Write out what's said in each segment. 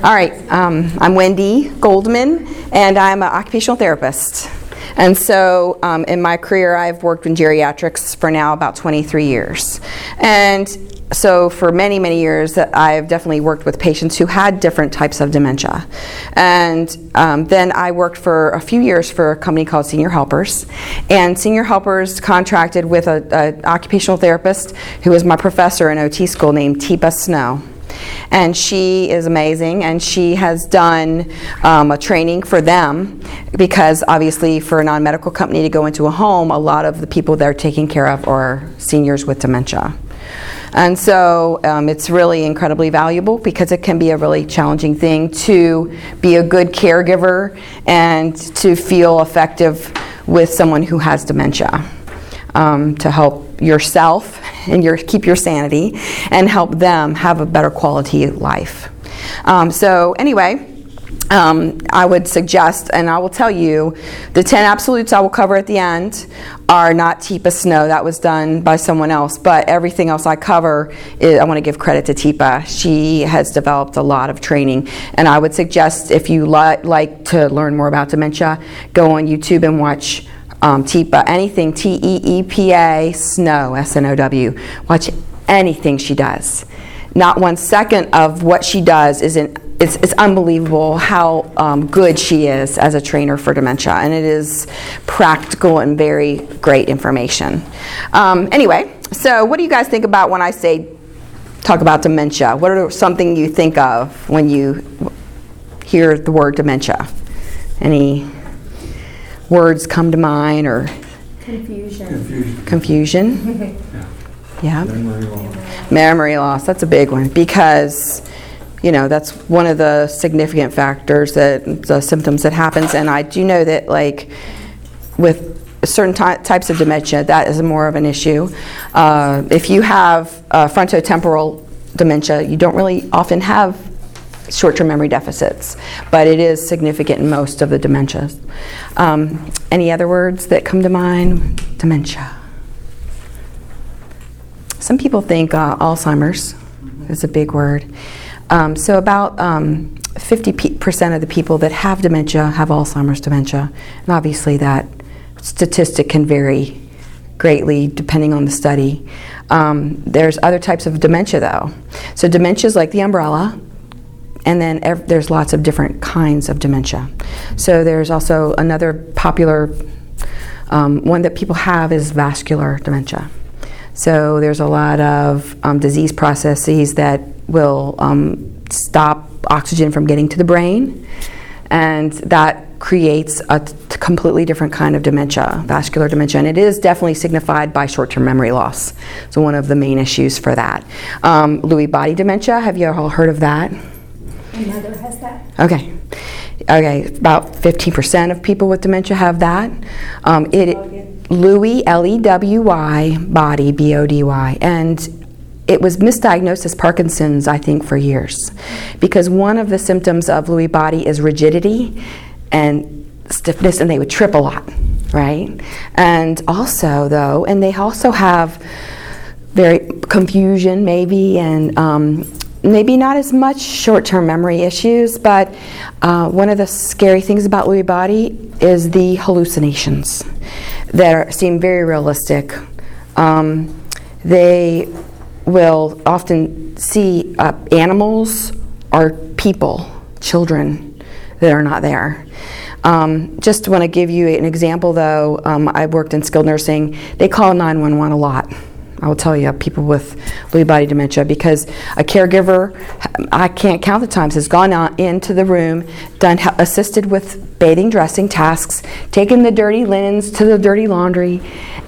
All right, um, I'm Wendy Goldman, and I'm an occupational therapist. And so, um, in my career, I've worked in geriatrics for now about 23 years. And so, for many, many years, I've definitely worked with patients who had different types of dementia. And um, then I worked for a few years for a company called Senior Helpers. And Senior Helpers contracted with an occupational therapist who was my professor in OT school named Teepa Snow and she is amazing and she has done um, a training for them because obviously for a non-medical company to go into a home a lot of the people they're taking care of are seniors with dementia. And so um, it's really incredibly valuable because it can be a really challenging thing to be a good caregiver and to feel effective with someone who has dementia um, to help yourself and your, keep your sanity and help them have a better quality life. Um, so, anyway, um, I would suggest, and I will tell you, the 10 absolutes I will cover at the end are not Teepa Snow. That was done by someone else. But everything else I cover, is, I want to give credit to Teepa. She has developed a lot of training. And I would suggest if you li- like to learn more about dementia, go on YouTube and watch um, Teepa, anything T E E P A, Snow, S N O W. Watch anything she does. Not one second of what she does is in, it's, it's unbelievable how um, good she is as a trainer for dementia, and it is practical and very great information. Um, anyway, so what do you guys think about when I say talk about dementia? What are something you think of when you hear the word dementia? Any words come to mind or Confusion. Confusion. confusion? Yeah. Memory loss. Memory loss, that's a big one because, you know, that's one of the significant factors that the symptoms that happens. And I do know that, like, with certain ty- types of dementia, that is more of an issue. Uh, if you have uh, frontotemporal dementia, you don't really often have short-term memory deficits, but it is significant in most of the dementias. Um, any other words that come to mind? Dementia. Some people think uh, Alzheimer's is a big word. Um, so about um, 50% of the people that have dementia have Alzheimer's dementia, and obviously that statistic can vary greatly depending on the study. Um, there's other types of dementia though. So dementia is like the umbrella, and then ev- there's lots of different kinds of dementia. So there's also another popular um, one that people have is vascular dementia. So there's a lot of um, disease processes that will um, stop oxygen from getting to the brain, and that creates a t- completely different kind of dementia, vascular dementia, and it is definitely signified by short-term memory loss. So one of the main issues for that. Um, Lewy body dementia. Have you all heard of that? My mother has that. Okay. Okay, about 15% of people with dementia have that. Um, it, Lewy, L E W Y, body, B O D Y. And it was misdiagnosed as Parkinson's, I think, for years. Because one of the symptoms of Lewy body is rigidity and stiffness, and they would trip a lot, right? And also, though, and they also have very confusion, maybe, and um, maybe not as much short-term memory issues, but uh, one of the scary things about Lewy body is the hallucinations that are, seem very realistic. Um, they will often see uh, animals or people, children that are not there. Um, just want to give you an example, though. Um, I worked in skilled nursing. They call 911 a lot. I will tell you, people with Lewy body dementia, because a caregiver, I can't count the times, has gone out into the room, done assisted with bathing, dressing tasks, taken the dirty linens to the dirty laundry,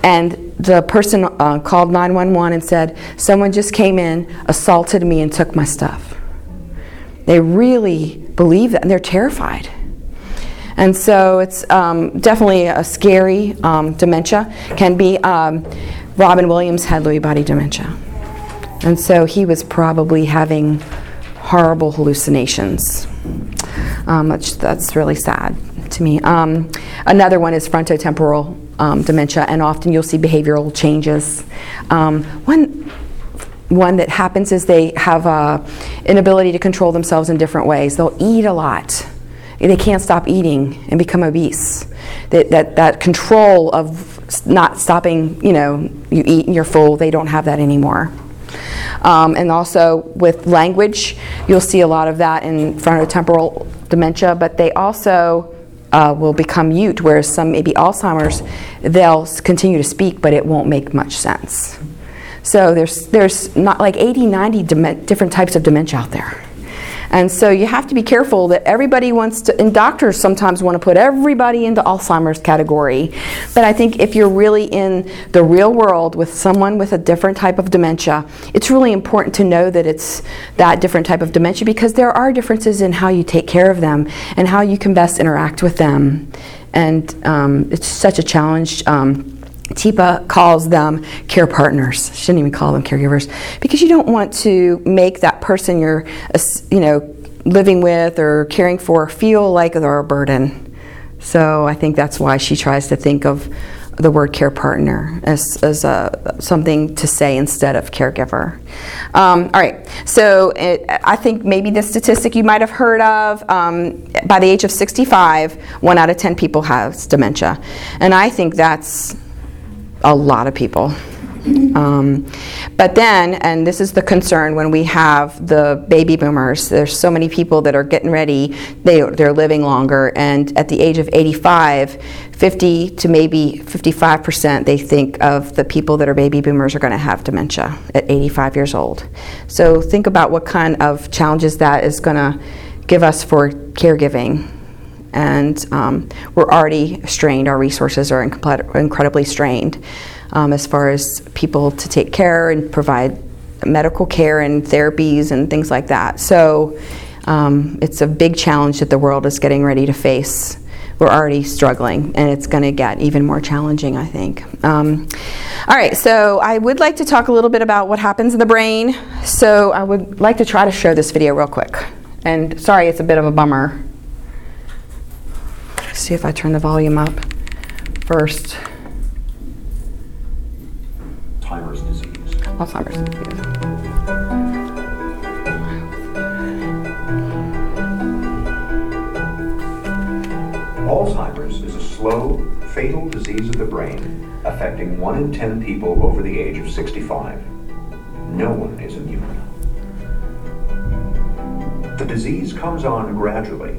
and the person uh, called 911 and said, "Someone just came in, assaulted me, and took my stuff." They really believe that, and they're terrified. And so it's um, definitely a scary um, dementia. Can be. Um, Robin Williams had Lewy body dementia, and so he was probably having horrible hallucinations. Um, which, that's really sad to me. Um, another one is frontotemporal um, dementia, and often you'll see behavioral changes. Um, one one that happens is they have a inability to control themselves in different ways. They'll eat a lot. They can't stop eating and become obese. That, that, that control of not stopping, you know, you eat and you're full, they don't have that anymore. Um, and also with language, you'll see a lot of that in frontotemporal dementia, but they also uh, will become mute, whereas some maybe Alzheimer's, they'll continue to speak, but it won't make much sense. So there's, there's not like 80, 90 dem- different types of dementia out there. And so you have to be careful that everybody wants to, and doctors sometimes want to put everybody into Alzheimer's category. But I think if you're really in the real world with someone with a different type of dementia, it's really important to know that it's that different type of dementia because there are differences in how you take care of them and how you can best interact with them. And um, it's such a challenge. Um, Teepa calls them care partners. Shouldn't even call them caregivers because you don't want to make that person you're, you know, living with or caring for feel like they're a burden. So I think that's why she tries to think of the word care partner as, as a, something to say instead of caregiver. Um, all right, so it, I think maybe the statistic you might have heard of um, by the age of 65, one out of 10 people has dementia. And I think that's a lot of people. Um, but then, and this is the concern when we have the baby boomers, there's so many people that are getting ready, they, they're living longer, and at the age of 85, 50 to maybe 55% they think of the people that are baby boomers are going to have dementia at 85 years old. So think about what kind of challenges that is going to give us for caregiving and um, we're already strained. Our resources are incredibly strained um, as far as people to take care and provide medical care and therapies and things like that. So um, it's a big challenge that the world is getting ready to face. We're already struggling, and it's going to get even more challenging, I think. Um, all right, so I would like to talk a little bit about what happens in the brain. So I would like to try to show this video real quick. And sorry, it's a bit of a bummer see if I turn the volume up first. Alzheimer's disease. Alzheimer's disease. Alzheimer's is a slow, fatal disease of the brain affecting 1 in 10 people over the age of 65. No one is immune. The disease comes on gradually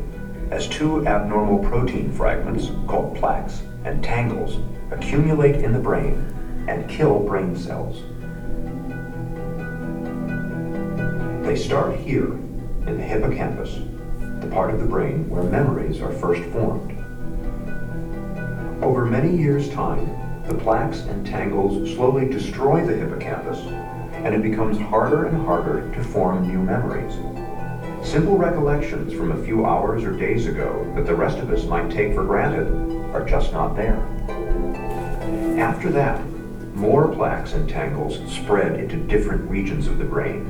as two abnormal protein fragments, called plaques and tangles, accumulate in the brain and kill brain cells. They start here in the hippocampus, the part of the brain where memories are first formed. Over many years' time, the plaques and tangles slowly destroy the hippocampus, and it becomes harder and harder to form new memories. Simple recollections from a few hours or days ago that the rest of us might take for granted are just not there. After that, more plaques and tangles spread into different regions of the brain,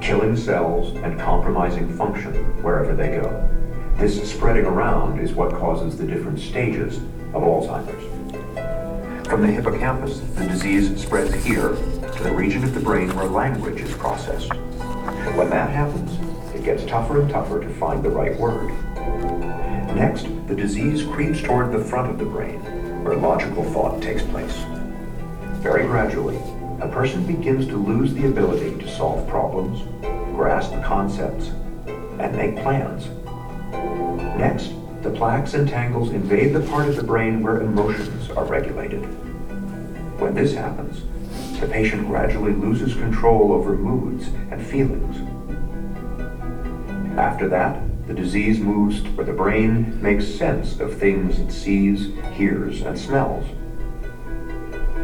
killing cells and compromising function wherever they go. This spreading around is what causes the different stages of Alzheimer's. From the hippocampus, the disease spreads here to the region of the brain where language is processed. When that happens, gets tougher and tougher to find the right word. Next, the disease creeps toward the front of the brain, where logical thought takes place. Very gradually, a person begins to lose the ability to solve problems, grasp concepts, and make plans. Next, the plaques and tangles invade the part of the brain where emotions are regulated. When this happens, the patient gradually loses control over moods and feelings after that, the disease moves to where the brain makes sense of things it sees, hears, and smells.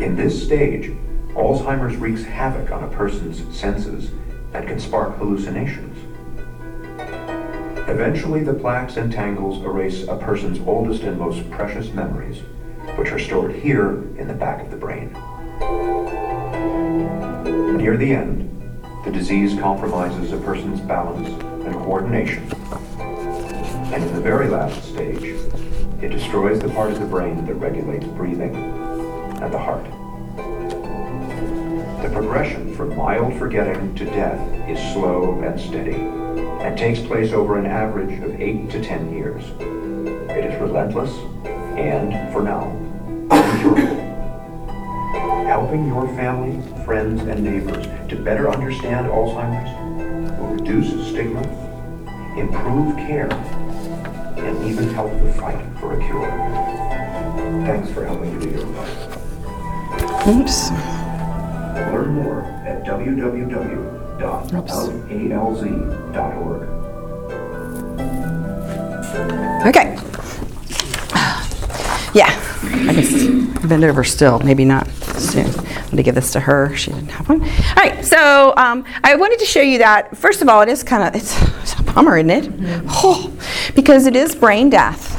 In this stage, Alzheimer's wreaks havoc on a person's senses and can spark hallucinations. Eventually, the plaques and tangles erase a person's oldest and most precious memories, which are stored here in the back of the brain. Near the end, the disease compromises a person's balance and coordination. And in the very last stage, it destroys the part of the brain that regulates breathing and the heart. The progression from mild forgetting to death is slow and steady and takes place over an average of 8 to 10 years. It is relentless and, for now. Helping your family, friends, and neighbors to better understand Alzheimer's reduce stigma, improve care, and even help the fight for a cure. Thanks for helping to do your part. Oops. Learn more at www.alz.org. Okay. Yeah, I guess bend over still, maybe not soon. I'm to give this to her. She didn't have one. All right, so um, I wanted to show you that. First of all, it is kind of it's, it's a bummer, isn't it? Oh, because it is brain death.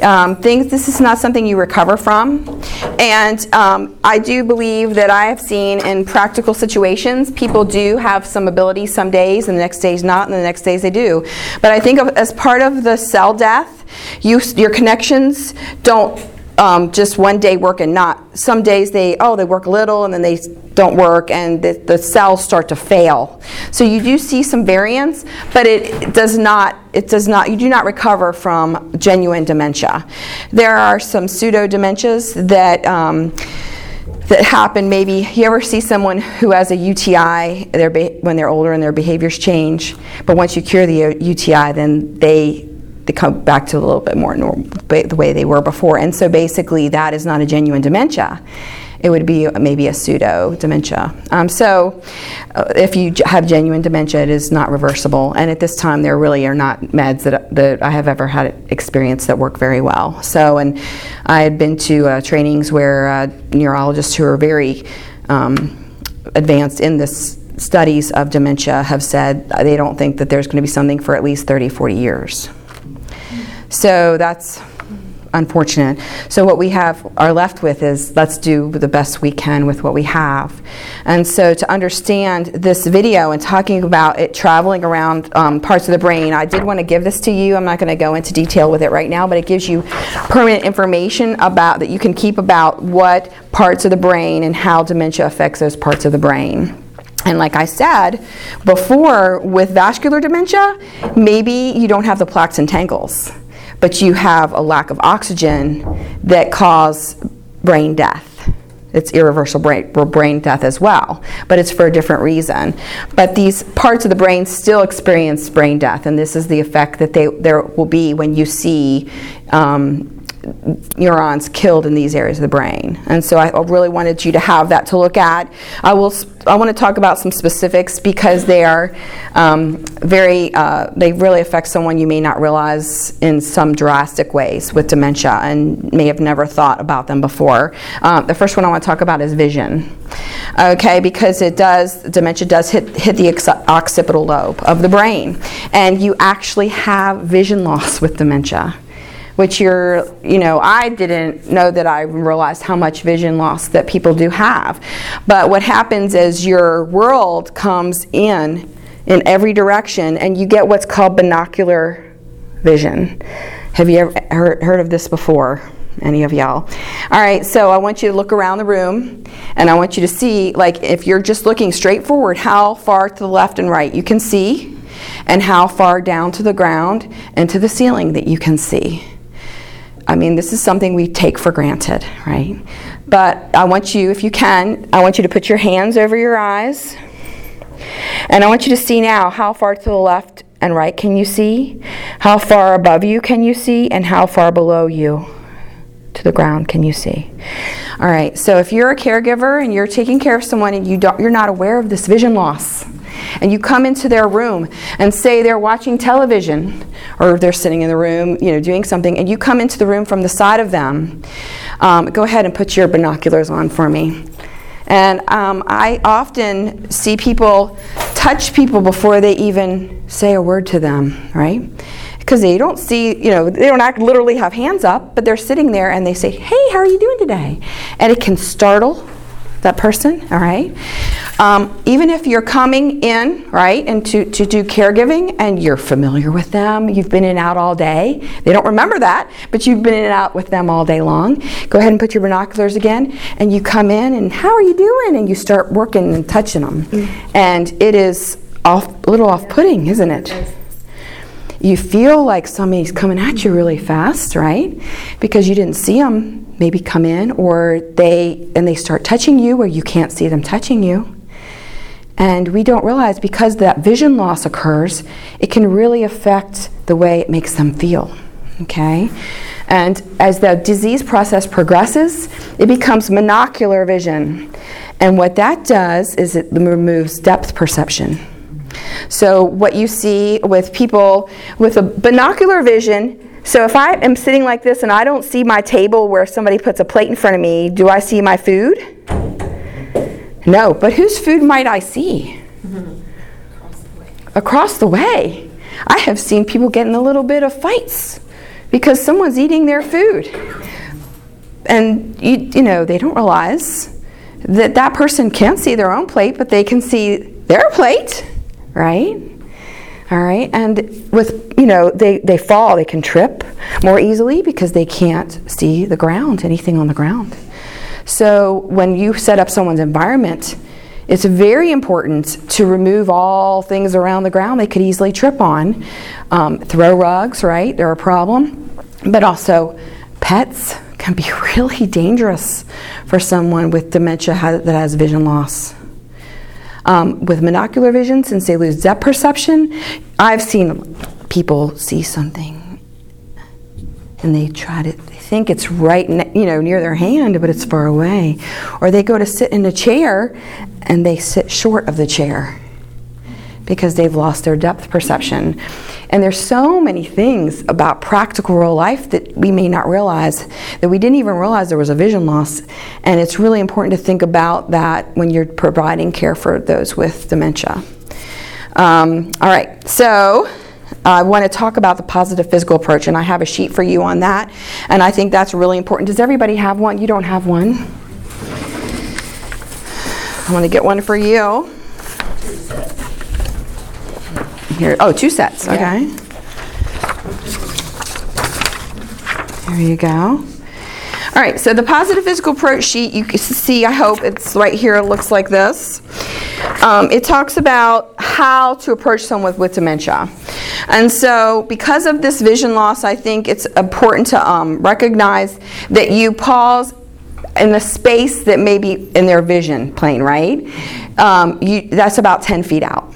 Um, things. This is not something you recover from, and um, I do believe that I have seen in practical situations people do have some ability some days, and the next days not, and the next days they do. But I think of, as part of the cell death, you your connections don't um, just one day work and not. Some days they, oh, they work a little and then they don't work and the, the cells start to fail. So you do see some variance, but it, it does not, it does not, you do not recover from genuine dementia. There are some pseudo dementias that, um, that happen maybe you ever see someone who has a UTI their when they're older and their behaviors change but once you cure the UTI then they they come back to a little bit more normal the way they were before and so basically that is not a genuine dementia it would be maybe a pseudo dementia. Um, so, uh, if you have genuine dementia, it is not reversible. And at this time, there really are not meds that, that I have ever had experience that work very well. So, and I had been to uh, trainings where uh, neurologists who are very um, advanced in this studies of dementia have said they don't think that there's going to be something for at least 30, 40 years. So that's unfortunate. So what we have are left with is let's do the best we can with what we have. And so to understand this video and talking about it traveling around um, parts of the brain, I did want to give this to you. I'm not going to go into detail with it right now, but it gives you permanent information about that you can keep about what parts of the brain and how dementia affects those parts of the brain. And like I said before, with vascular dementia, maybe you don't have the plaques and tangles but you have a lack of oxygen that cause brain death. It's irreversible brain, brain death as well, but it's for a different reason. But these parts of the brain still experience brain death, and this is the effect that they, there will be when you see um, neurons killed in these areas of the brain. And so I really wanted you to have that to look at. I will. I want to talk about some specifics because they are um, very. Uh, they really affect someone you may not realize in some drastic ways with dementia and may have never thought about them before. Um, the first one I want to talk about is vision. Okay, because it does dementia does hit hit the occipital lobe of the brain, and you actually have vision loss with dementia which you're, you know, I didn't know that I realized how much vision loss that people do have. But what happens is your world comes in in every direction and you get what's called binocular vision. Have you ever heard, heard of this before? Any of y'all? All right, so I want you to look around the room and I want you to see, like, if you're just looking straight forward, how far to the left and right you can see, and how far down to the ground and to the ceiling that you can see. I mean, this is something we take for granted, right? But I want you, if you can, I want you to put your hands over your eyes. And I want you to see now how far to the left and right can you see? How far above you can you see? And how far below you to the ground can you see? All right, so if you're a caregiver and you're taking care of someone and you don't, you're not aware of this vision loss, and you come into their room and say they're watching television or they're sitting in the room, you know, doing something, and you come into the room from the side of them, um, go ahead and put your binoculars on for me. And um, I often see people touch people before they even say a word to them, right? Because they don't see, you know, they don't act literally have hands up, but they're sitting there and they say, Hey, how are you doing today? And it can startle that person, all right? Um, even if you're coming in, right, and to, to do caregiving and you're familiar with them, you've been in and out all day. They don't remember that, but you've been in and out with them all day long. Go ahead and put your binoculars again, and you come in and how are you doing? And you start working and touching them. And it is off, a little off putting, isn't it? You feel like somebody's coming at you really fast, right? Because you didn't see them maybe come in or they and they start touching you where you can't see them touching you. And we don't realize because that vision loss occurs, it can really affect the way it makes them feel. Okay? And as the disease process progresses, it becomes monocular vision. And what that does is it removes depth perception. So, what you see with people with a binocular vision, so if I am sitting like this and I don't see my table where somebody puts a plate in front of me, do I see my food? No, but whose food might I see? Across the way. I have seen people get in a little bit of fights because someone's eating their food. And you, you know, they don't realize that that person can't see their own plate, but they can see their plate, right? All right, and with, you know, they, they fall, they can trip more easily because they can't see the ground, anything on the ground. So when you set up someone's environment, it's very important to remove all things around the ground they could easily trip on. Um, throw rugs, right? They're a problem. But also, pets can be really dangerous for someone with dementia that has vision loss. Um, with monocular vision, since they lose depth perception, I've seen people see something and they try to they think it's right you know near their hand but it's far away. Or they go to sit in a chair and they sit short of the chair because they've lost their depth perception and there's so many things about practical real life that we may not realize that we didn't even realize there was a vision loss and it's really important to think about that when you're providing care for those with dementia um, all right so I want to talk about the positive physical approach, and I have a sheet for you on that. And I think that's really important. Does everybody have one? You don't have one. I want to get one for you. Here, oh, two sets. Okay. There you go. All right, so the positive physical approach sheet, you can see, I hope it's right here, it looks like this. Um, it talks about how to approach someone with, with, dementia. And so, because of this vision loss, I think it's important to um, recognize that you pause in the space that may be in their vision plane, right? Um, you, that's about 10 feet out.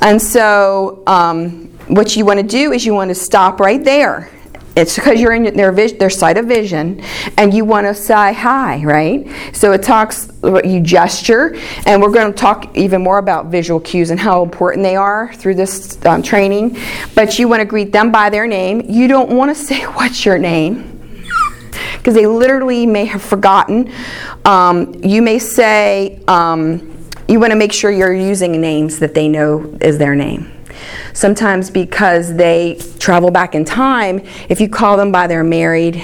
And so, um, what you want to do is you want to stop right there it's because you're in their vis- their sight of vision, and you want to say hi, right? So it talks, you gesture, and we're going to talk even more about visual cues and how important they are through this um, training. But you want to greet them by their name. You don't want to say what's your name, because they literally may have forgotten. Um, you may say um, you want to make sure you're using names that they know is their name. Sometimes because they travel back in time, if you call them by their married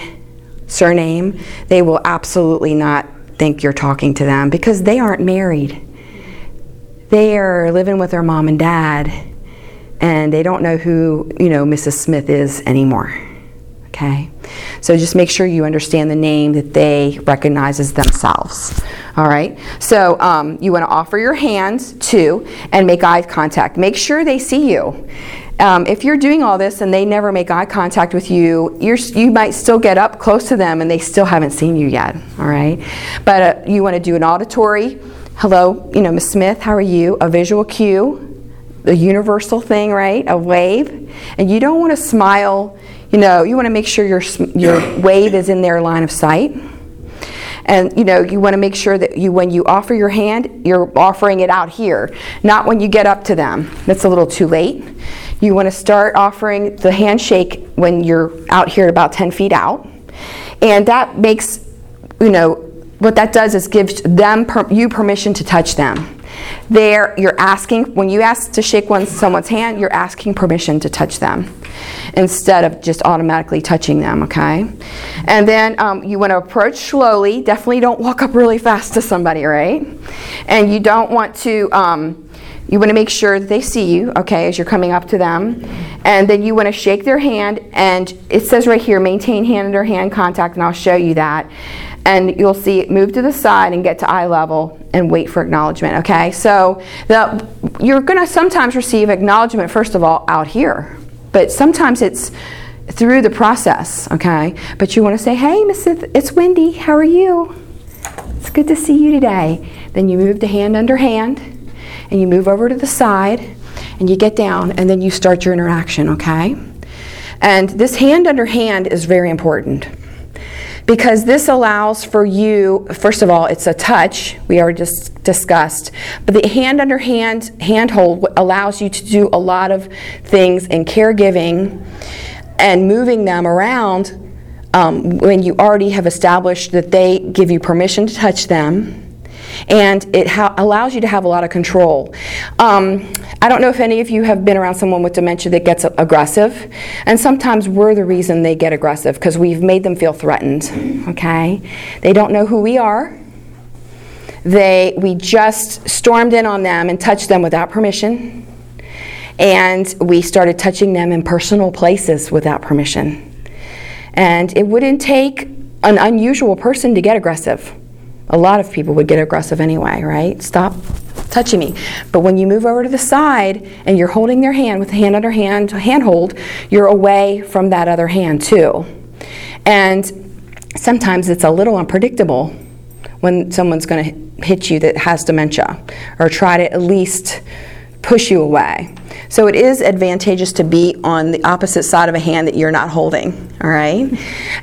surname, they will absolutely not think you're talking to them because they aren't married. They are living with their mom and dad and they don't know who, you know, Mrs. Smith is anymore. Okay? So just make sure you understand the name that they recognize as themselves. All right? So um, you want to offer your hands to and make eye contact. Make sure they see you. Um, if you're doing all this and they never make eye contact with you, you might still get up close to them and they still haven't seen you yet. All right? But uh, you want to do an auditory. Hello, you know, Miss Smith, how are you? A visual cue the universal thing, right? A wave. And you don't want to smile, you know, you want to make sure your, your wave is in their line of sight. And you know, you want to make sure that you when you offer your hand, you're offering it out here, not when you get up to them. That's a little too late. You want to start offering the handshake when you're out here about 10 feet out. And that makes, you know, what that does is gives them per, you permission to touch them. There you're asking when you ask to shake one, someone's hand, you're asking permission to touch them instead of just automatically touching them. Okay, and then um, you want to approach slowly. Definitely don't walk up really fast to somebody, right? And you don't want to. Um, you want to make sure that they see you, okay, as you're coming up to them. And then you want to shake their hand, and it says right here, maintain hand under hand contact, and I'll show you that. And you'll see it move to the side and get to eye level and wait for acknowledgement, okay? So the, you're going to sometimes receive acknowledgement, first of all, out here, but sometimes it's through the process, okay? But you want to say, hey, Miss, it's Wendy, how are you? It's good to see you today. Then you move the hand under hand and you move over to the side and you get down and then you start your interaction, okay? And this hand under hand is very important because this allows for you, first of all, it's a touch, we already just discussed, but the hand under hand handhold allows you to do a lot of things in caregiving and moving them around um, when you already have established that they give you permission to touch them and it allows you to have a lot of control. Um, I don't know if any of you have been around someone with dementia that gets aggressive, and sometimes we're the reason they get aggressive because we've made them feel threatened. Okay, they don't know who we are. They we just stormed in on them and touched them without permission, and we started touching them in personal places without permission. And it wouldn't take an unusual person to get aggressive. A lot of people would get aggressive anyway, right? Stop touching me. But when you move over to the side and you're holding their hand with hand under hand handhold, you're away from that other hand too. And sometimes it's a little unpredictable when someone's going to hit you that has dementia or try to at least push you away. So it is advantageous to be on the opposite side of a hand that you're not holding, all right?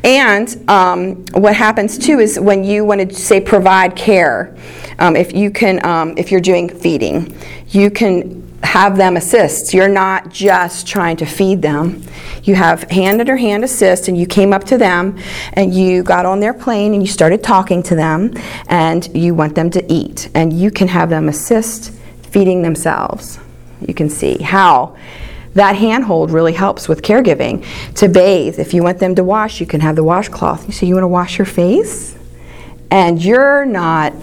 And um, what happens too is when you want to say provide care, um, if you can, um, if you're doing feeding, you can have them assist. You're not just trying to feed them. You have hand under hand assist, and you came up to them and you got on their plane and you started talking to them, and you want them to eat. And you can have them assist feeding themselves. You can see how that handhold really helps with caregiving. To bathe, if you want them to wash, you can have the washcloth. You say, You want to wash your face? And you're not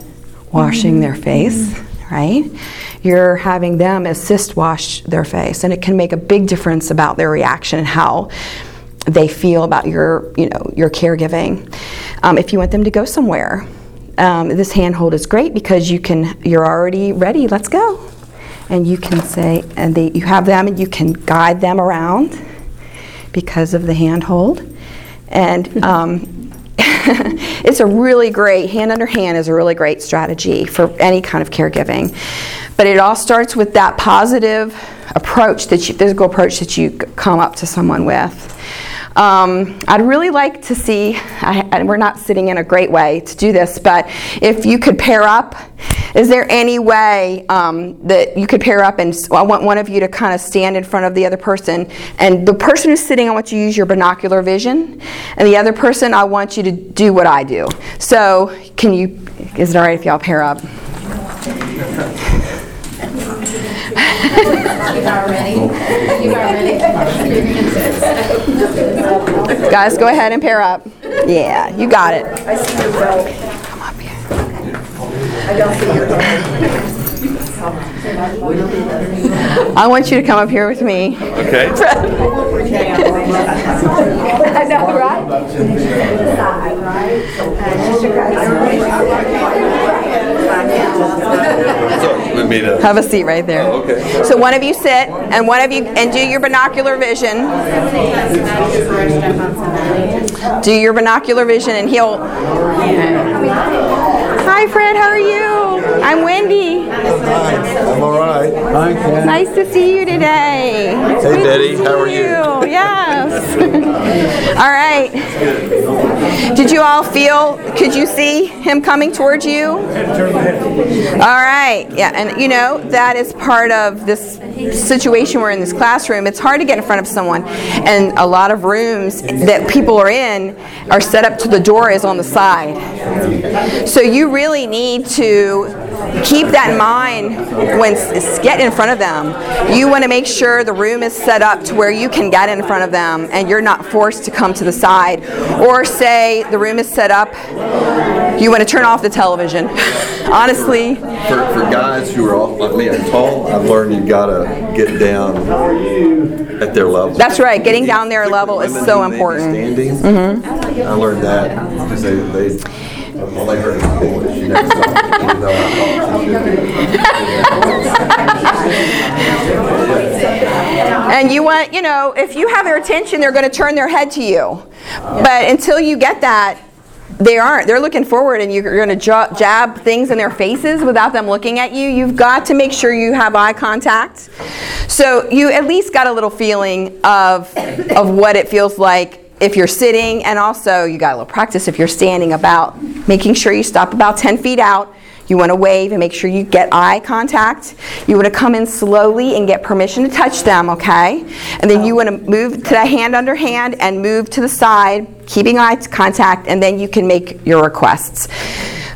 washing mm-hmm. their face, right? You're having them assist wash their face. And it can make a big difference about their reaction and how they feel about your, you know, your caregiving. Um, if you want them to go somewhere, um, this handhold is great because you can you're already ready let's go. And you can say and they, you have them and you can guide them around because of the handhold. And um, it's a really great hand under hand is a really great strategy for any kind of caregiving. But it all starts with that positive approach that you, physical approach that you come up to someone with um, I'd really like to see, I, and we're not sitting in a great way to do this, but if you could pair up, is there any way um, that you could pair up and I want one of you to kind of stand in front of the other person, and the person who's sitting, I want you to use your binocular vision, and the other person, I want you to do what I do. So, can you, is it all right if y'all pair up? Guys, go ahead and pair up. Yeah, you got it. I see your belt. Come up here. I don't see your belt. I want you to come up here with me. Okay. I know, right? Have a seat right there. Oh, okay. So one of you sit, and one of you, and do your binocular vision. Do your binocular vision, and he'll. Hi, Fred. How are you? I'm Wendy. I'm all right. Hi, Ken. Nice to see you today. Hey, Betty. How are you? you? Yes. all right. Did you all feel? Could you see him coming towards you? All right. Yeah, and you know that is part of this situation we're in this classroom, it's hard to get in front of someone. And a lot of rooms that people are in are set up to the door is on the side. So you really need to keep that in mind when get in front of them. You want to make sure the room is set up to where you can get in front of them and you're not forced to come to the side. Or say the room is set up, you want to turn off the television. Honestly, For, for guys who are all like me and tall, I've learned you've gotta get down at their level. That's right, getting down their level is so who may be important. Mm-hmm. Standing, I learned that because they, they, well, they heard my voice. You never saw me, even though I thought And you want, you know, if you have their attention, they're going to turn their head to you. But until you get that, they aren't. They're looking forward and you're going to jab things in their faces without them looking at you. You've got to make sure you have eye contact. So you at least got a little feeling of, of what it feels like if you're sitting, and also you got a little practice if you're standing about making sure you stop about 10 feet out. You want to wave and make sure you get eye contact. You want to come in slowly and get permission to touch them, okay? And then you want to move to that hand under hand and move to the side, keeping eye contact, and then you can make your requests.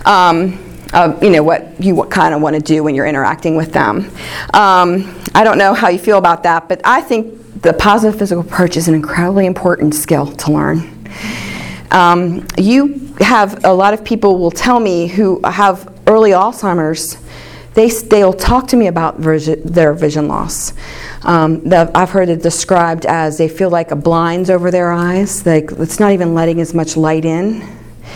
Um, of, you know what you kind of want to do when you're interacting with them. Um, I don't know how you feel about that, but I think the positive physical approach is an incredibly important skill to learn. Um, you have a lot of people will tell me who have early Alzheimer's. They they'll talk to me about their vision loss. Um, the, I've heard it described as they feel like a blinds over their eyes. Like it's not even letting as much light in.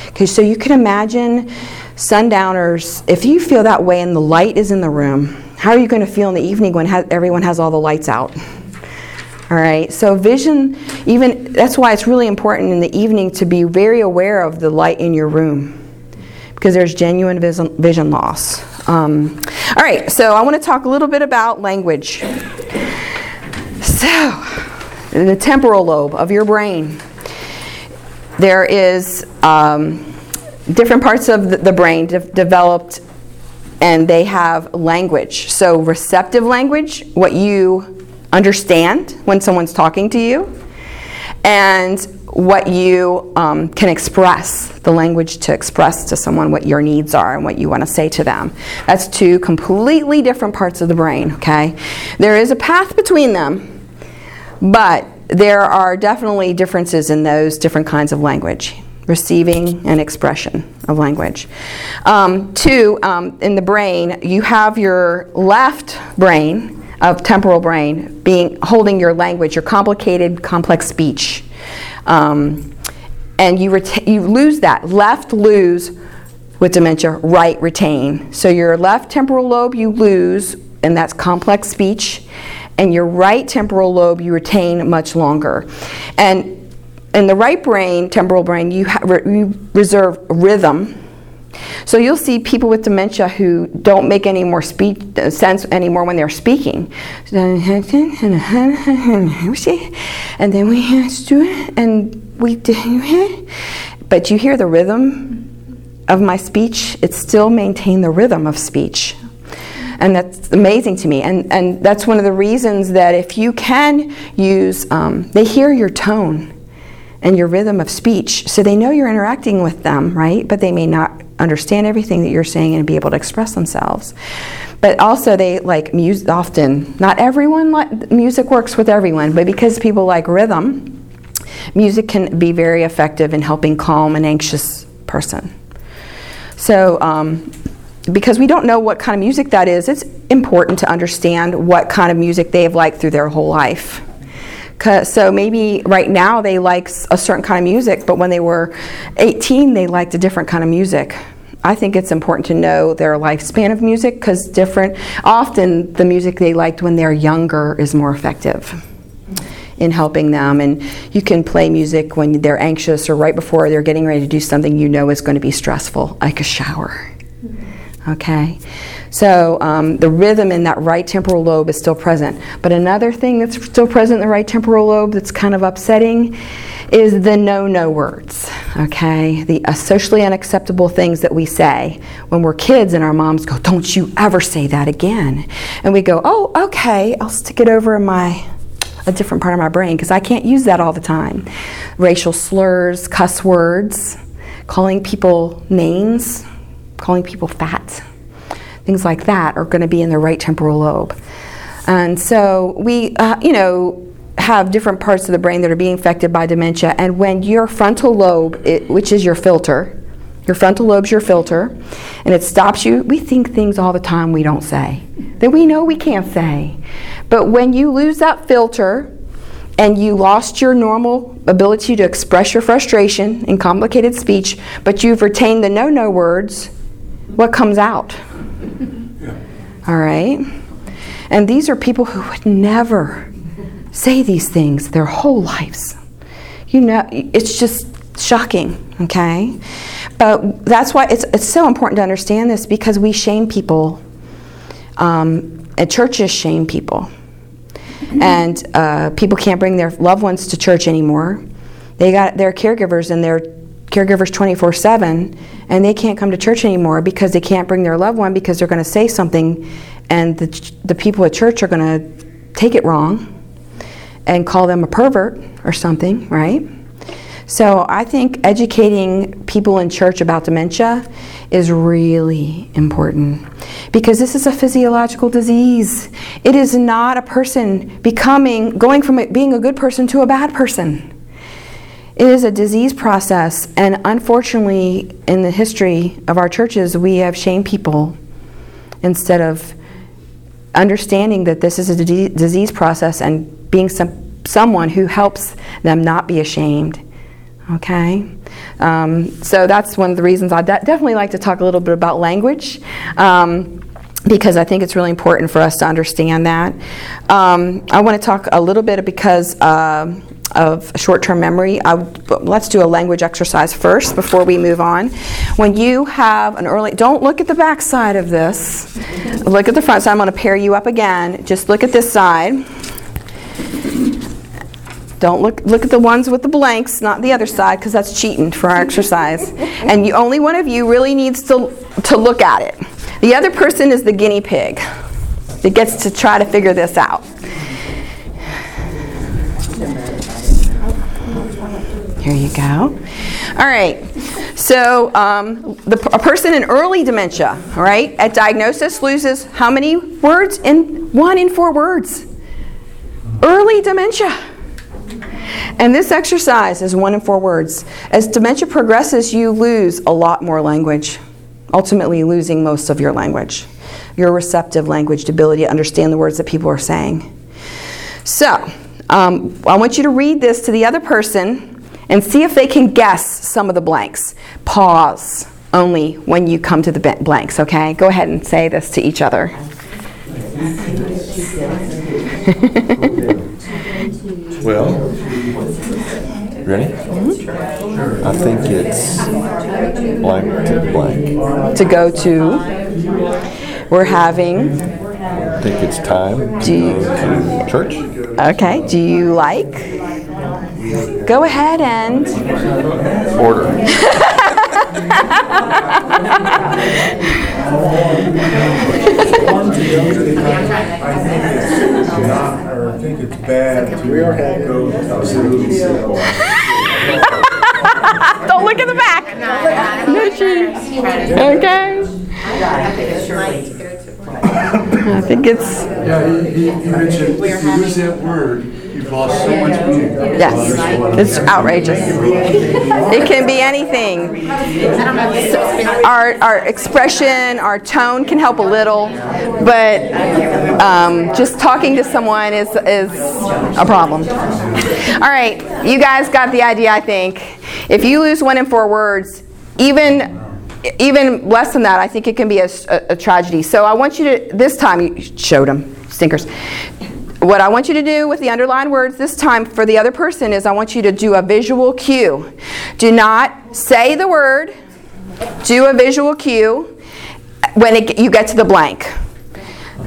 Okay, so you can imagine sundowners. If you feel that way and the light is in the room, how are you going to feel in the evening when ha- everyone has all the lights out? All right, so vision, even that's why it's really important in the evening to be very aware of the light in your room because there's genuine vision, vision loss. Um, all right, so I want to talk a little bit about language. So, in the temporal lobe of your brain, there is um, different parts of the, the brain de- developed and they have language. So, receptive language, what you understand when someone's talking to you, and what you um, can express, the language to express to someone what your needs are and what you want to say to them. That's two completely different parts of the brain, okay? There is a path between them, but there are definitely differences in those different kinds of language receiving and expression of language. Um, two, um, in the brain, you have your left brain of temporal brain being holding your language, your complicated, complex speech. Um, and you, reta- you lose that. Left lose with dementia, right retain. So your left temporal lobe you lose, and that's complex speech, and your right temporal lobe you retain much longer. And in the right brain, temporal brain, you, ha- re- you reserve rhythm. So you'll see people with dementia who don't make any more speech uh, sense anymore when they're speaking. And then we do it, and we do it. But you hear the rhythm of my speech. It still maintain the rhythm of speech. And that's amazing to me. And, and that's one of the reasons that if you can use, um, they hear your tone and your rhythm of speech. So they know you're interacting with them, right? But they may not understand everything that you're saying and be able to express themselves. But also, they like music often. Not everyone like music works with everyone, but because people like rhythm, music can be very effective in helping calm an anxious person. So, um, because we don't know what kind of music that is, it's important to understand what kind of music they've liked through their whole life. So maybe right now they like a certain kind of music, but when they were 18, they liked a different kind of music. I think it's important to know their lifespan of music because different, often the music they liked when they're younger is more effective in helping them. And you can play music when they're anxious or right before they're getting ready to do something you know is going to be stressful, like a shower. Okay? So um, the rhythm in that right temporal lobe is still present. But another thing that's still present in the right temporal lobe that's kind of upsetting is the no no words. Okay? The uh, socially unacceptable things that we say when we're kids and our moms go, Don't you ever say that again. And we go, Oh, okay, I'll stick it over in my a different part of my brain because I can't use that all the time. Racial slurs, cuss words, calling people names, calling people fat, things like that are going to be in the right temporal lobe. And so we, uh, you know, have different parts of the brain that are being affected by dementia. And when your frontal lobe, it, which is your filter, your frontal lobe's your filter, and it stops you. We think things all the time we don't say, that we know we can't say. But when you lose that filter and you lost your normal ability to express your frustration in complicated speech, but you've retained the no no words, what comes out? All right? And these are people who would never say these things their whole lives. You know, it's just shocking, okay? But that's why it's, it's so important to understand this because we shame people, um, and churches shame people. And uh, people can't bring their loved ones to church anymore. They got their caregivers and their caregivers 24 7, and they can't come to church anymore because they can't bring their loved one because they're going to say something, and the, the people at church are going to take it wrong and call them a pervert or something, right? So I think educating people in church about dementia is really important because this is a physiological disease. It is not a person becoming, going from being a good person to a bad person. It is a disease process, and unfortunately, in the history of our churches, we have shamed people instead of understanding that this is a d- disease process and being some, someone who helps them not be ashamed. Okay? Um, so that's one of the reasons I de- definitely like to talk a little bit about language. Um, because I think it's really important for us to understand that. Um, I want to talk a little bit because uh, of short-term memory. Let's do a language exercise first before we move on. When you have an early, don't look at the back side of this. Look at the front side. I'm going to pair you up again. Just look at this side. Don't look look at the ones with the blanks, not the other side, because that's cheating for our exercise. And you, only one of you really needs to to look at it. The other person is the guinea pig that gets to try to figure this out. Here you go. All right. So, um, the, a person in early dementia, all right, at diagnosis loses how many words? In one in four words. Early dementia. And this exercise is one in four words. As dementia progresses, you lose a lot more language, ultimately, losing most of your language, your receptive language, ability to understand the words that people are saying. So, um, I want you to read this to the other person and see if they can guess some of the blanks. Pause only when you come to the blanks, okay? Go ahead and say this to each other. Well, ready? Mm-hmm. I think it's blank to blank. To go to, we're having. I think it's time to Do you- go to church. Okay, do you like? Go ahead and. Order. I think it's bad to go to. Don't look in the back. No cheating. Okay. I think it's. Yeah, he, he, he mentioned, if you lose that word, lost so much. Yes, it's outrageous. It can be anything. Our, our expression, our tone can help a little, but um, just talking to someone is, is a problem. All right, you guys got the idea, I think. If you lose one in four words, even even less than that, I think it can be a, a, a tragedy. So I want you to, this time, you showed them, stinkers. What I want you to do with the underlined words this time for the other person is I want you to do a visual cue. Do not say the word, do a visual cue. when it, you get to the blank.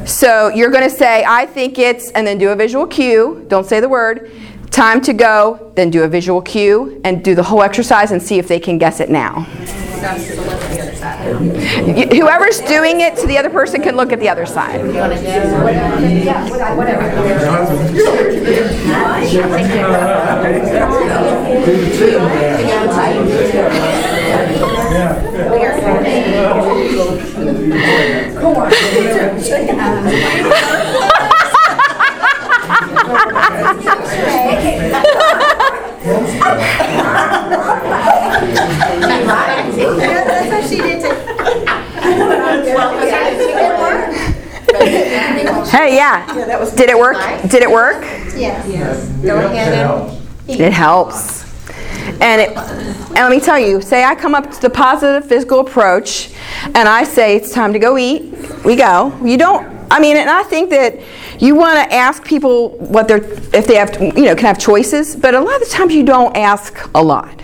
So you're going to say, I think it's, and then do a visual cue. Don't say the word. Time to go, then do a visual cue and do the whole exercise and see if they can guess it now. Whoever's doing it to the other person can look at the other side. Hey, yeah. Yeah, that was Did it work? Did it work? Go ahead It helps. And, it, and let me tell you, say I come up to the positive physical approach and I say it's time to go eat, we go. You don't, I mean, and I think that you want to ask people what they're, if they have, you know, can have choices, but a lot of the times you don't ask a lot.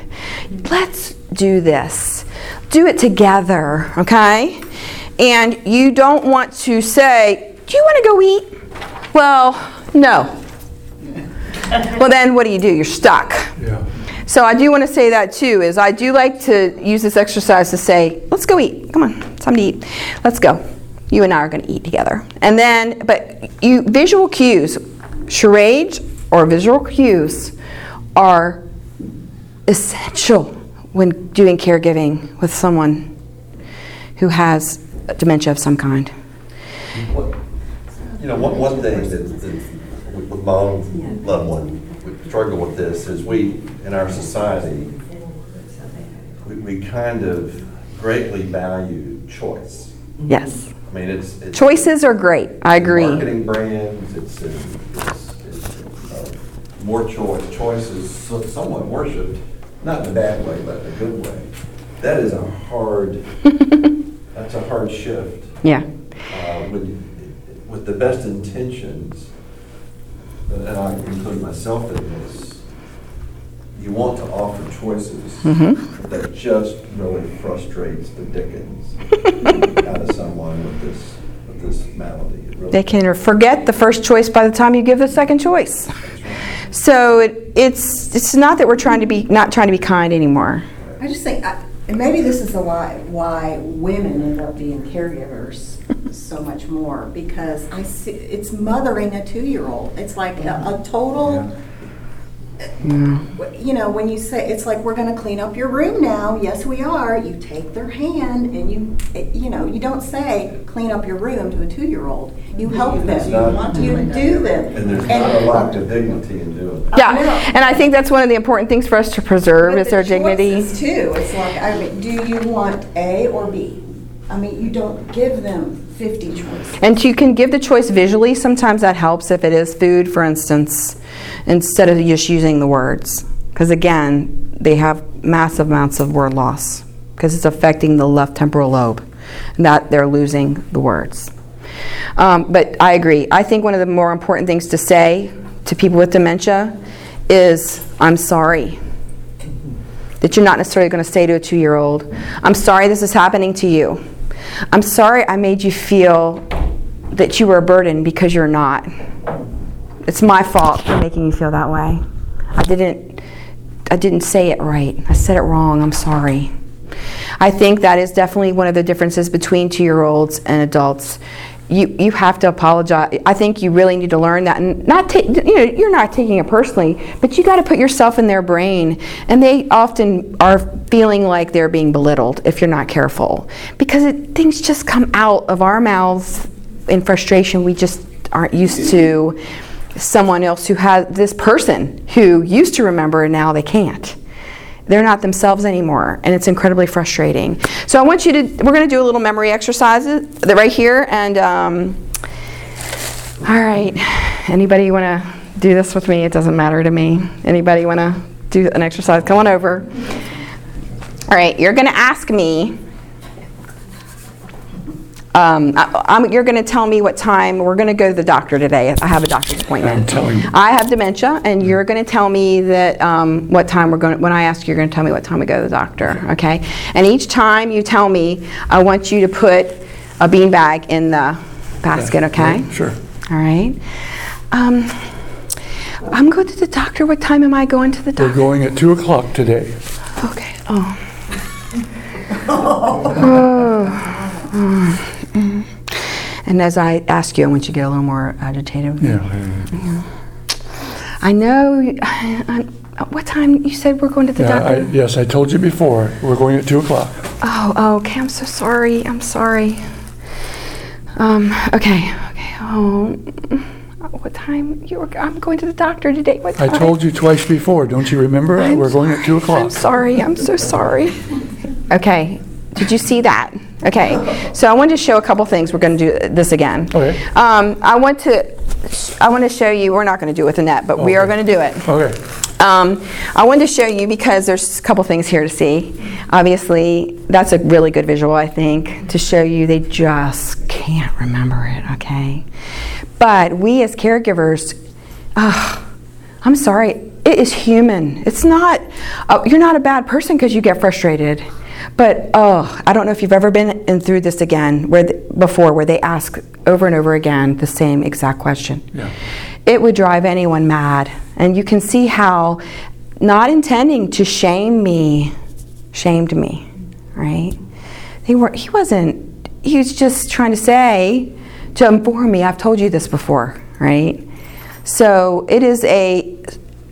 Let's do this. Do it together, okay? And you don't want to say, do you want to go eat? Well, no. Well, then what do you do? You're stuck. Yeah. So I do want to say that too. Is I do like to use this exercise to say, let's go eat. Come on, it's time to eat. Let's go. You and I are going to eat together. And then, but you visual cues, charades or visual cues, are essential when doing caregiving with someone who has dementia of some kind. What- You know, one, one thing that, that with with my own loved one, we struggle with this, is we, in our society, we, we kind of greatly value choice. Yes. I mean, it's. it's- Choices are great. I agree. Marketing brands, it's, it's, it's, uh, more choice, choice is so- somewhat worshipped, not in a bad way, but in a good way. That is a hard, that's a hard shift. Yeah. uh, with, with the best intentions, and I include myself in this, you want to offer choices Mm-hmm. that just really frustrates the dickens out of someone with this, with this malady. Really- They can forget the first choice by the time you give the second choice. So it, it's it's not that we're trying to be not trying to be kind anymore. I just think, I- and maybe this is a why, why women end up being caregivers so much more, because I see, it's mothering a two-year-old. It's like a, a total, you know, when you say, it's like, we're gonna clean up your room now, yes, we are, you take their hand and you, it- you know, you don't say, clean up your room to a two-year-old. You help It's them, not- you do them. And there's not a lack of dignity in doing it. Yeah, I and I think that's one of the important things for us to preserve But is the their dignity. Too, it's like, I mean, do you want A or B? I mean, you don't give them fifty choices. And you can give the choice visually. Sometimes that helps if it is food, for instance, instead of just using the words. Because again, they have massive amounts of word loss because it's affecting the left temporal lobe, that they're losing the words. Um, but I agree. I think one of the more important things to say to people with dementia is, "I'm sorry." That you're not necessarily going to say to a two-year-old, "I'm sorry this is happening to you." I'm sorry I made you feel that you were a burden because you're not. It's my fault for making you feel that way. I didn't I didn't say it right. I said it wrong. I'm sorry. I think that is definitely one of the differences between 2-year-olds and adults. You you have to apologize. I think you really need to learn that and not take you know you're not taking it personally, but you got to put yourself in their brain and they often are feeling like they're being belittled if you're not careful because it, things just come out of our mouths in frustration we just aren't used to someone else who has this person who used to remember and now they can't they're not themselves anymore and it's incredibly frustrating. So i want you to we're going to do a little memory exercises that right here and um, all right. Anybody want to do this with me? It doesn't matter to me. Anybody want to do an exercise? Come on over. All right you're going to ask me um, I, I'm, you're going to tell me what time we're going to go to the doctor today. I have a doctor's appointment. I'm telling you. I have dementia, and you're going to tell me that um, what time we're going. When I ask you, you're going to tell me what time we go to the doctor. Okay. And each time you tell me, I want you to put a bean bag in the basket, okay? Sure. All right. Um, I'm going to the doctor. What time am I going to the doctor? We're going at 2 o'clock today. Okay. Oh. Oh. Mm. And as I ask you, I want you to get a little more agitated. Yeah. yeah. I know. you- I- what time you said we're going to the Yeah, I, doctor? yes, I told you before, we're going at 2 o'clock. Oh, oh, okay. I'm so sorry. I'm sorry. Um. Okay. Okay. Oh. What time you were? I'm going to the doctor today. What time? I told you twice before, don't you remember? I'm We're going at 2 o'clock. I'm sorry. I'm so sorry. Okay. Did you see that? Okay. So I wanted to show a couple things. We're going to do this again. Okay. Um, I want to. I want to show you. We're not going to do it with Annette, but we are going to do it. Okay. Um, I wanted to show you because there's a couple things here to see. Obviously, that's a really good visual, I think, to show you they just can't remember it, okay? But we as caregivers, I'm sorry, it is human. It's not, uh, you're not a bad person because you get frustrated. But oh, I don't know if you've ever been in through this again, where th- before, where they ask over and over again the same exact question Yeah. it would drive anyone mad. And you can see how, not intending to shame me, shamed me, right? They were, he wasn't, he was just trying to say, to inform me, I've told you this before, right? So it is a,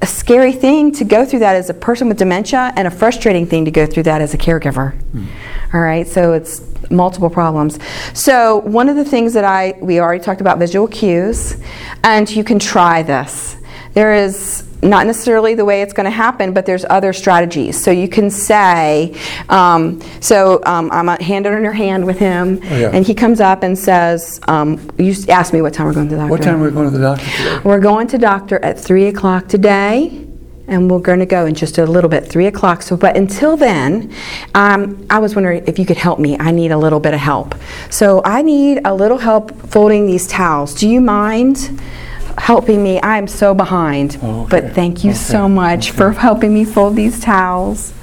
a scary thing to go through that as a person with dementia and a frustrating thing to go through that as a caregiver. Hmm. All right, so it's multiple problems. So one of the things that I we already talked about visual cues, and you can try this. There is not necessarily the way it's going to happen, but there's other strategies. So you can say, um, so um, I'm a hand on your hand with him, Oh, yeah. and he comes up and says, um, "You asked me what time we're going to the doctor." What time are we going to the doctor today? We're going to doctor at 3 o'clock today, and we're going to go in just a little bit, 3 o'clock. So, but until then, um, I was wondering if you could help me. I need a little bit of help. So, I need a little help folding these towels. Do you mind helping me? I'm so behind. Okay. But thank you so Okay. much for helping me fold these towels.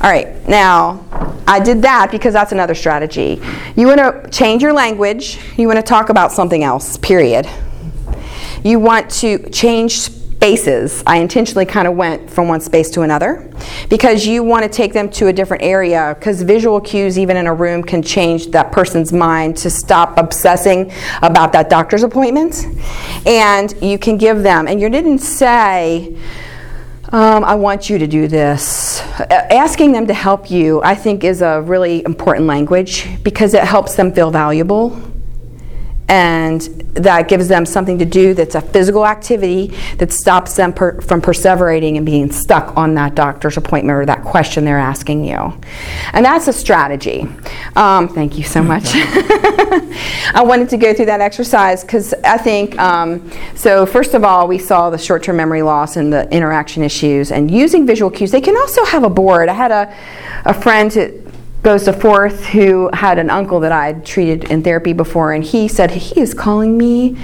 All right, now I did that because that's another strategy. You want to change your language, you want to talk about something else, period. You want to change spaces. I intentionally kind of went from one space to another because you want to take them to a different area because visual cues, even in a room, can change that person's mind to stop obsessing about that doctor's appointment. And you can give them, and you didn't say, um, I want you to do this. Asking them to help you, I think, is a really important language because it helps them feel valuable. And that gives them something to do that's a physical activity that stops them per- from perseverating and being stuck on that doctor's appointment or that question they're asking you. And that's a strategy. Um, thank you so much. I wanted to go through that exercise because I think, um, so first of all, we saw the short term memory loss and the interaction issues and using visual cues. They can also have a board. I had a, a friend who goes to fourth who had an uncle that I had treated in therapy before, and he said he is calling me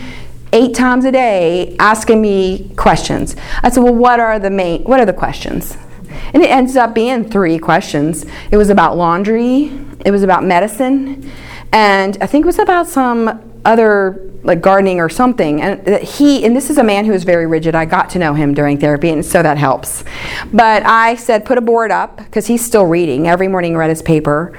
eight times a day asking me questions. I said, Well, what are the main, what are the questions? And it ends up being three questions. It was about laundry, it was about medicine, and I think it was about some other like gardening or something. And he and this is a man who is very rigid. I got to know him during therapy, and so that helps. But I said, put a board up because he's still reading every morning. Read his paper.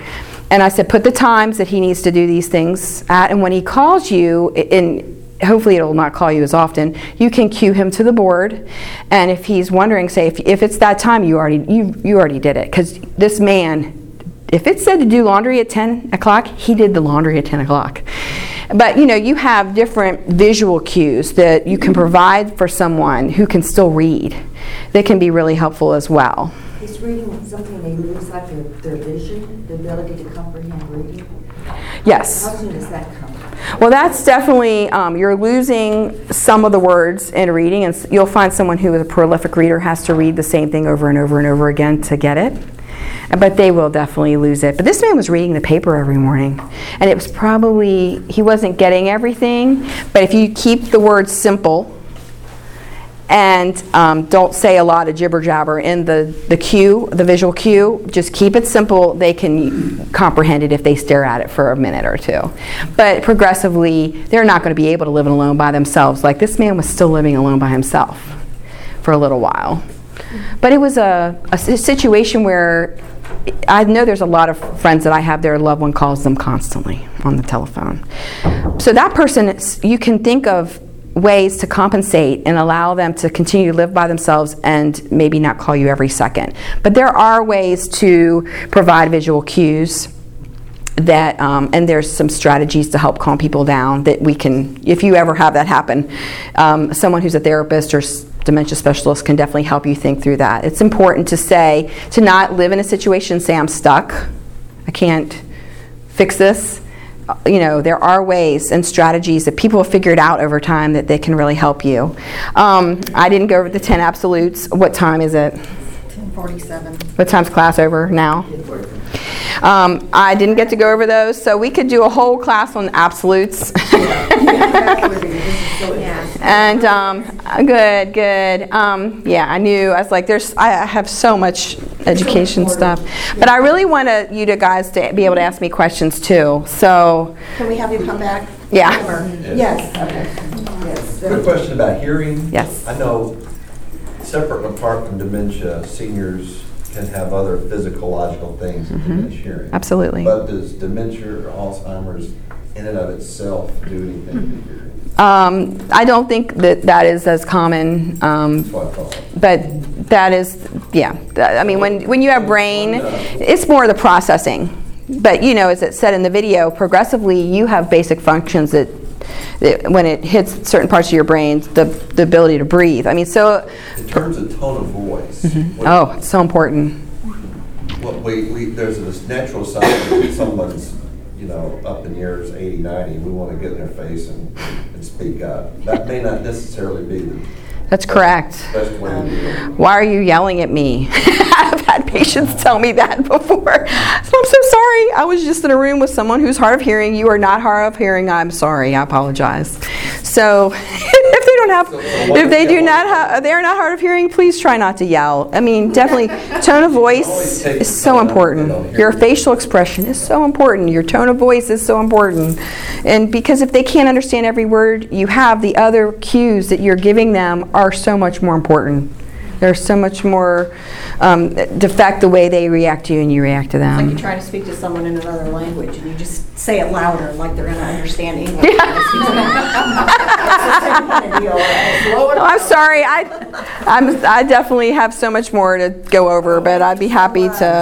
And I said, put the times that he needs to do these things at, and when he calls you, in hopefully it'll not call you as often you can cue him to the board and if he's wondering say if, if it's that time you already you you already did it because this man if it said to do laundry at 10 o'clock he did the laundry at 10 o'clock but you know you have different visual cues that you can provide for someone who can still read that can be really helpful as well Is reading something they lose, like their, their vision, the ability to comprehend reading? yes How soon does that come? Well, that's definitely, um, you're losing some of the words in reading, and you'll find someone who is a prolific reader has to read the same thing over and over and over again to get it. But they will definitely lose it. But this man was reading the paper every morning, and it was probably, he wasn't getting everything, but if you keep the words simple, and um, don't say a lot of jibber jabber in the, the cue, the visual cue. Just keep it simple. They can comprehend it if they stare at it for a minute or two. But progressively, they're not going to be able to live alone by themselves. Like this man was still living alone by himself for a little while. But it was a, a situation where I know there's a lot of friends that I have, their loved one calls them constantly on the telephone. So that person, you can think of ways to compensate and allow them to continue to live by themselves and maybe not call you every second. But there are ways to provide visual cues that um, and there's some strategies to help calm people down that we can if you ever have that happen um, someone who's a therapist or dementia specialist can definitely help you think through that. It's important to say to not live in a situation say i'm stuck i can't fix this. Uh, you know there are ways and strategies that people have figured out over time that they can really help you. Um, i didn't go over the 10 absolutes. What time is it? 1047. what time's class over now um, I didn't get to go over those, so we could do a whole class on absolutes. and um, good, good. Um, yeah, I knew. I was like, "There's." I I have so much education stuff, but I really want to, you to guys to be able to ask me questions too. So, Can we have you come back? Yeah. Or- Yes, okay. Yes. Quick question about hearing. Yes. I know, separate and apart from dementia, seniors can have other physiological things that diminish hearing. Mm-hmm. absolutely. But does dementia or Alzheimer's in and of itself do anything to hearing? Um, I don't think that that is as common. Um, That's what I thought. But that is, yeah. I mean, when, when you have brain, it's more the processing. But you know, as it said in the video, progressively you have basic functions that, that when it hits certain parts of your brain, the, the ability to breathe. I mean, so, In terms of tone of voice. Mm-hmm. what- oh, it's so important. What we, we, there's this natural side that someone's, you know, up in years 80, 90, we want to get in their face and, and speak up. That may not necessarily be the That's correct. best way um, to. Why are you yelling at me? I've had patients tell me that before. So I'm so sorry. I was just in a room with someone who's hard of hearing. You are not hard of hearing. I'm sorry. I apologize. So if they don't have, if they do not have, they are not hard of hearing, please try not to yell. I mean, definitely, tone of voice is so important. Your facial expression is so important. Your tone of voice is so important. And because if they can't understand every word you have, the other cues that you're giving them are so much more important. They're so much more um, defect the way they react to you and you react to them. Like you're trying to speak to someone in another language and you just say it louder, like they're gonna understand English. It's the same kind of deal. Slow it I'm sorry. I, I'm, I definitely have so much more to go over, but I'd be happy to.